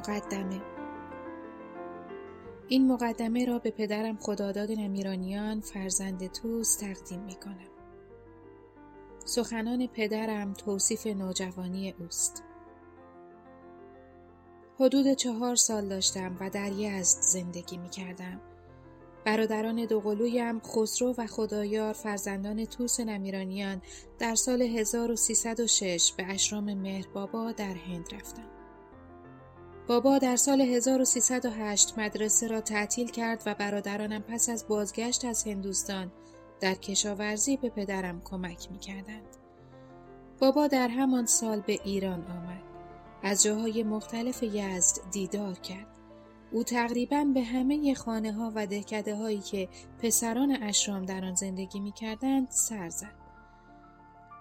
مقدمه این مقدمه را به پدرم خداداد نمیرانیان فرزند توس تقدیم می کنم. سخنان پدرم توصیف نوجوانی اوست. حدود چهار سال داشتم و در یزد زندگی می کردم. برادران دوقلویم خسرو و خدایار فرزندان توس نمیرانیان در سال 1306 به اشرام مهربابا در هند رفتند. بابا در سال 1308 مدرسه را تعطیل کرد و برادرانم پس از بازگشت از هندوستان در کشاورزی به پدرم کمک می کردند. بابا در همان سال به ایران آمد. از جاهای مختلف یزد دیدار کرد. او تقریبا به همه خانه ها و دهکده هایی که پسران اشرام در آن زندگی می کردند سر زد.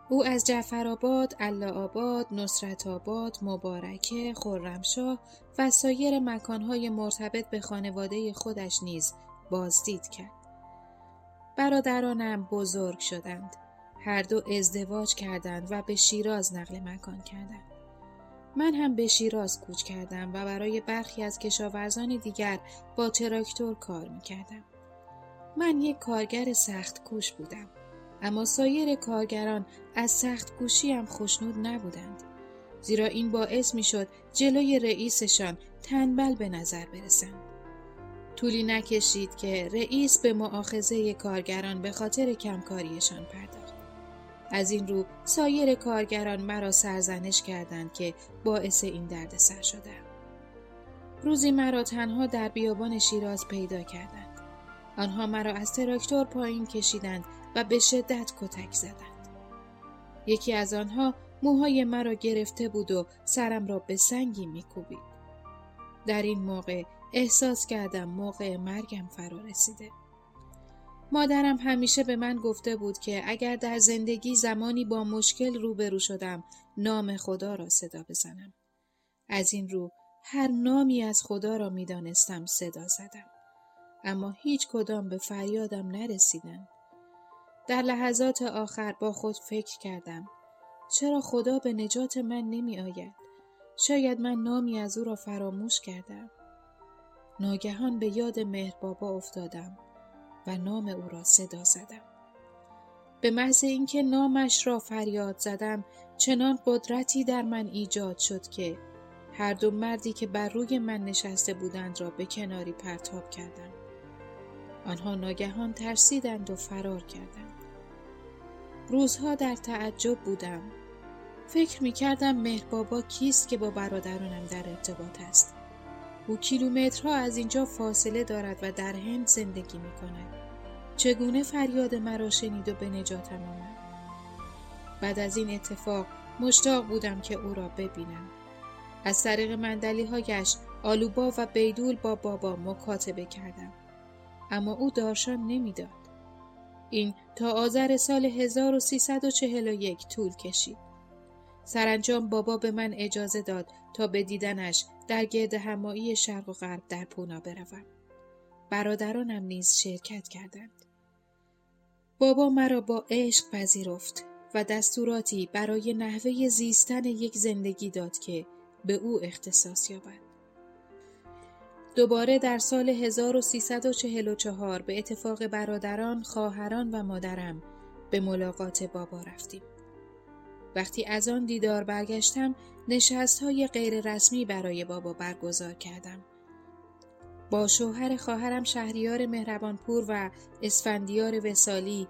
او از جعفرآباد، آباد، نصرت آباد، مبارکه، خرمشاه و سایر مکانهای مرتبط به خانواده خودش نیز بازدید کرد. برادرانم بزرگ شدند. هر دو ازدواج کردند و به شیراز نقل مکان کردند. من هم به شیراز کوچ کردم و برای برخی از کشاورزان دیگر با تراکتور کار می کردم. من یک کارگر سخت کوش بودم. اما سایر کارگران از سخت گوشی هم خوشنود نبودند. زیرا این باعث می شد جلوی رئیسشان تنبل به نظر برسند. طولی نکشید که رئیس به معاخزه کارگران به خاطر کمکاریشان پرداخت. از این رو سایر کارگران مرا سرزنش کردند که باعث این درد سر شدم. روزی مرا تنها در بیابان شیراز پیدا کردند. آنها مرا از تراکتور پایین کشیدند و به شدت کتک زدند. یکی از آنها موهای مرا گرفته بود و سرم را به سنگی میکوبید. در این موقع احساس کردم موقع مرگم فرا رسیده. مادرم همیشه به من گفته بود که اگر در زندگی زمانی با مشکل روبرو شدم نام خدا را صدا بزنم. از این رو هر نامی از خدا را می‌دانستم صدا زدم. اما هیچ کدام به فریادم نرسیدند. در لحظات آخر با خود فکر کردم چرا خدا به نجات من نمی آید؟ شاید من نامی از او را فراموش کردم. ناگهان به یاد مهر بابا افتادم و نام او را صدا زدم. به محض اینکه نامش را فریاد زدم چنان قدرتی در من ایجاد شد که هر دو مردی که بر روی من نشسته بودند را به کناری پرتاب کردم. آنها ناگهان ترسیدند و فرار کردند. روزها در تعجب بودم. فکر می کردم مهربابا کیست که با برادرانم در ارتباط است. او کیلومترها از اینجا فاصله دارد و در هند زندگی می کند. چگونه فریاد مرا شنید و به نجاتم آمد؟ بعد از این اتفاق مشتاق بودم که او را ببینم. از طریق مندلی هایش آلوبا و بیدول با بابا مکاتبه کردم. اما او دارشان نمی‌داد. این تا آذر سال 1341 طول کشید. سرانجام بابا به من اجازه داد تا به دیدنش در گرد همایی شرق و غرب در پونا بروم. برادرانم نیز شرکت کردند. بابا مرا با عشق پذیرفت و دستوراتی برای نحوه زیستن یک زندگی داد که به او اختصاص یابد. دوباره در سال 1344 به اتفاق برادران، خواهران و مادرم به ملاقات بابا رفتیم. وقتی از آن دیدار برگشتم نشست های غیر رسمی برای بابا برگزار کردم. با شوهر خواهرم شهریار مهربانپور و اسفندیار وسالی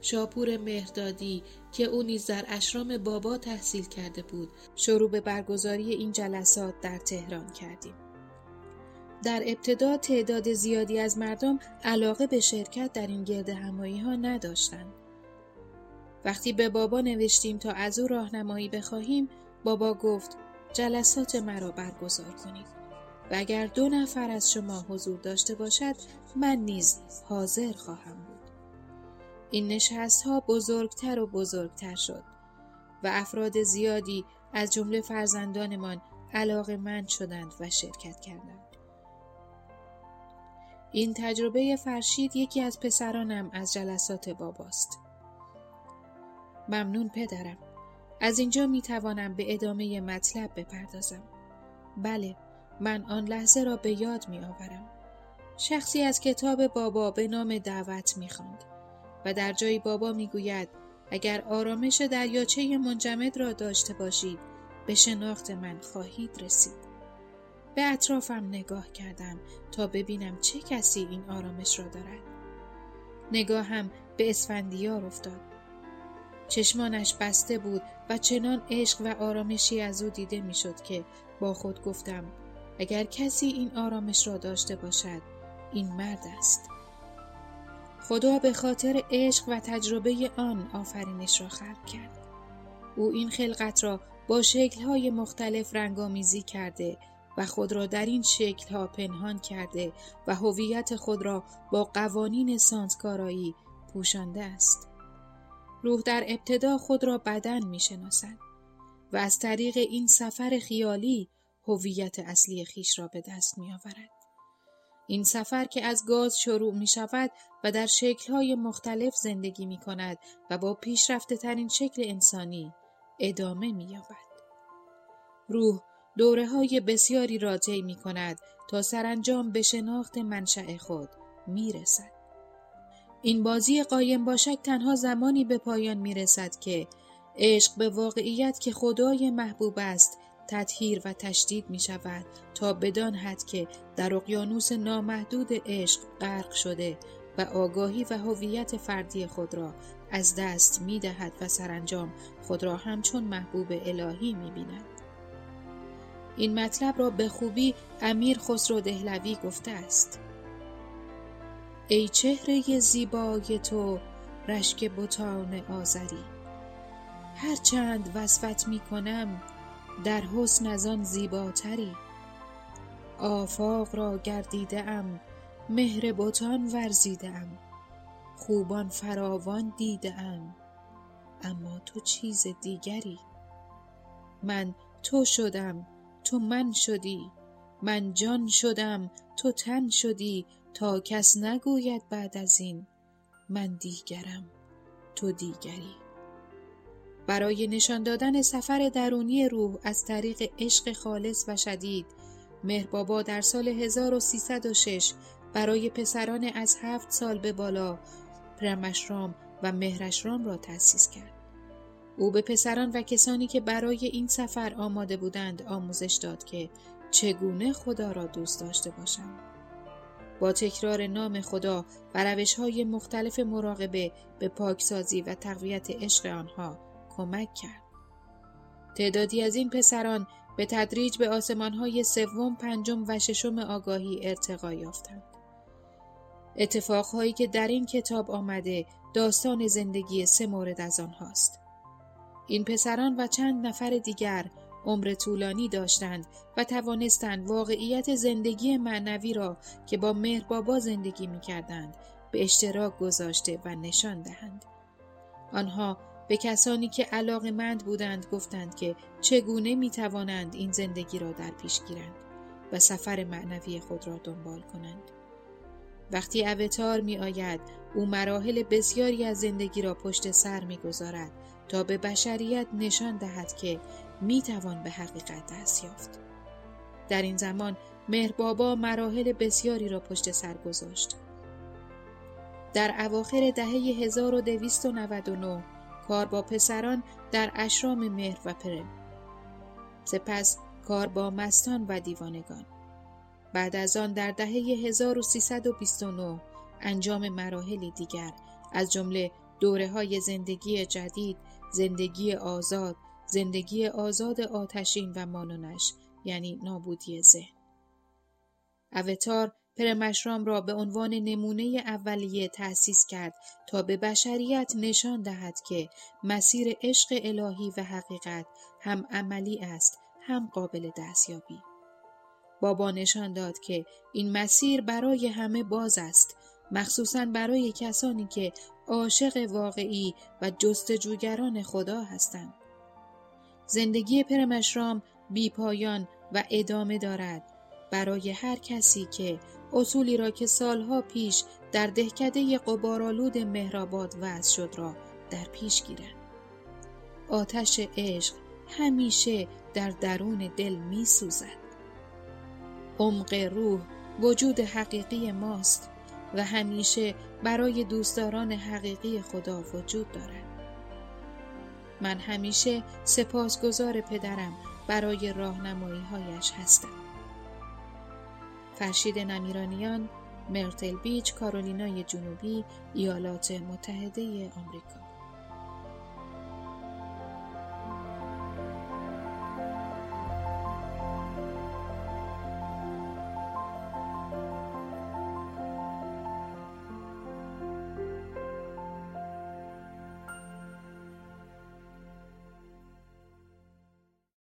شاپور مهردادی که او نیز در اشرام بابا تحصیل کرده بود شروع به برگزاری این جلسات در تهران کردیم. در ابتدا تعداد زیادی از مردم علاقه به شرکت در این گرد همایی ها نداشتند. وقتی به بابا نوشتیم تا از او راهنمایی بخواهیم بابا گفت جلسات مرا برگزار کنید و اگر دو نفر از شما حضور داشته باشد من نیز حاضر خواهم بود. این نشست ها بزرگتر و بزرگتر شد و افراد زیادی از جمله فرزندانمان علاقه من شدند و شرکت کردند. این تجربه فرشید یکی از پسرانم از جلسات باباست. ممنون پدرم. از اینجا می توانم به ادامه مطلب بپردازم. بله، من آن لحظه را به یاد می آورم. شخصی از کتاب بابا به نام دعوت می خاند و در جایی بابا می گوید اگر آرامش دریاچه منجمد را داشته باشید به شناخت من خواهید رسید. به اطرافم نگاه کردم تا ببینم چه کسی این آرامش را دارد. نگاهم به اسفندیار افتاد. چشمانش بسته بود و چنان عشق و آرامشی از او دیده می‌شد که با خود گفتم اگر کسی این آرامش را داشته باشد این مرد است. خدا به خاطر عشق و تجربه آن آفرینش را خلق کرد. او این خلقت را با شکلهای مختلف رنگامیزی کرده و خود را در این شکلها پنهان کرده و هویت خود را با قوانین سانسکارایی پوشانده است. روح در ابتدا خود را بدن می شناسد و از طریق این سفر خیالی هویت اصلی خیش را به دست می آورد. این سفر که از گاز شروع می شود و در شکلهای مختلف زندگی می کند و با پیشرفته ترین شکل انسانی ادامه می یابد. روح دوره های بسیاری را طی می کند تا سرانجام به شناخت منشأ خود می رسد. این بازی قایم باشک تنها زمانی به پایان می رسد که عشق به واقعیت که خدای محبوب است تطهیر و تشدید می شود تا بدان حد که در اقیانوس نامحدود عشق غرق شده و آگاهی و هویت فردی خود را از دست می دهد و سرانجام خود را همچون محبوب الهی می بیند. این مطلب را به خوبی امیر خسرو دهلوی گفته است. ای چهره زیبای تو رشک بوتان آذری. هرچند وصفت می کنم در حسن از آن زیباتری. آفاق را گردیده ام مهر بتان ورزیده ام خوبان فراوان دیده ام اما تو چیز دیگری. من تو شدم تو من شدی. من جان شدم تو تن شدی تا کس نگوید بعد از این. من دیگرم تو دیگری. برای نشان دادن سفر درونی روح از طریق عشق خالص و شدید مهربابا در سال 1306 برای پسران از هفت سال به بالا پرمشرام و مهرشرام را تأسیس کرد. او به پسران و کسانی که برای این سفر آماده بودند آموزش داد که چگونه خدا را دوست داشته باشند. با تکرار نام خدا و روش های مختلف مراقبه به پاکسازی و تقویت عشق آنها کمک کرد. تعدادی از این پسران به تدریج به های سوم، پنجم و ششم آگاهی ارتقا یافتند. اتفاقهایی که در این کتاب آمده داستان زندگی سه مورد از آنهاست. این پسران و چند نفر دیگر عمر طولانی داشتند و توانستند واقعیت زندگی معنوی را که با مهر بابا زندگی می کردند به اشتراک گذاشته و نشان دهند. آنها به کسانی که علاقه مند بودند گفتند که چگونه می توانند این زندگی را در پیش گیرند و سفر معنوی خود را دنبال کنند. وقتی اوتار می آید او مراحل بسیاری از زندگی را پشت سر می گذارد تا به بشریت نشان دهد که می توان به حقیقت دست یافت. در این زمان مهربابا مراحل بسیاری را پشت سر گذاشت. در اواخر دهه 1299 کار با پسران در اشرام مهر و پرم. سپس کار با مستان و دیوانگان. بعد از آن در دهه 1329 انجام مراحلی دیگر از جمله دوره های زندگی جدید، زندگی آزاد، زندگی آزاد آتشین و مانونش یعنی نابودی ذهن. اوتار پرمشرام را به عنوان نمونه اولیه تأسیس کرد تا به بشریت نشان دهد که مسیر عشق الهی و حقیقت هم عملی است هم قابل دستیابی. بابا نشان داد که این مسیر برای همه باز است مخصوصا برای کسانی که عاشق واقعی و جستجوگران خدا هستند. زندگی پرمشرام بی پایان و ادامه دارد برای هر کسی که اصولی را که سالها پیش در دهکده قبارالود مهرآباد وضع شد را در پیش گیرند. آتش عشق همیشه در درون دل می سوزد. عمق روح وجود حقیقی ماست و همیشه برای دوستداران حقیقی خدا وجود دارد. من همیشه سپاسگزار پدرم برای راهنمایی هایش هستم. فرشید نمیرانیان مرتل بیچ کارولینای جنوبی ایالات متحده آمریکا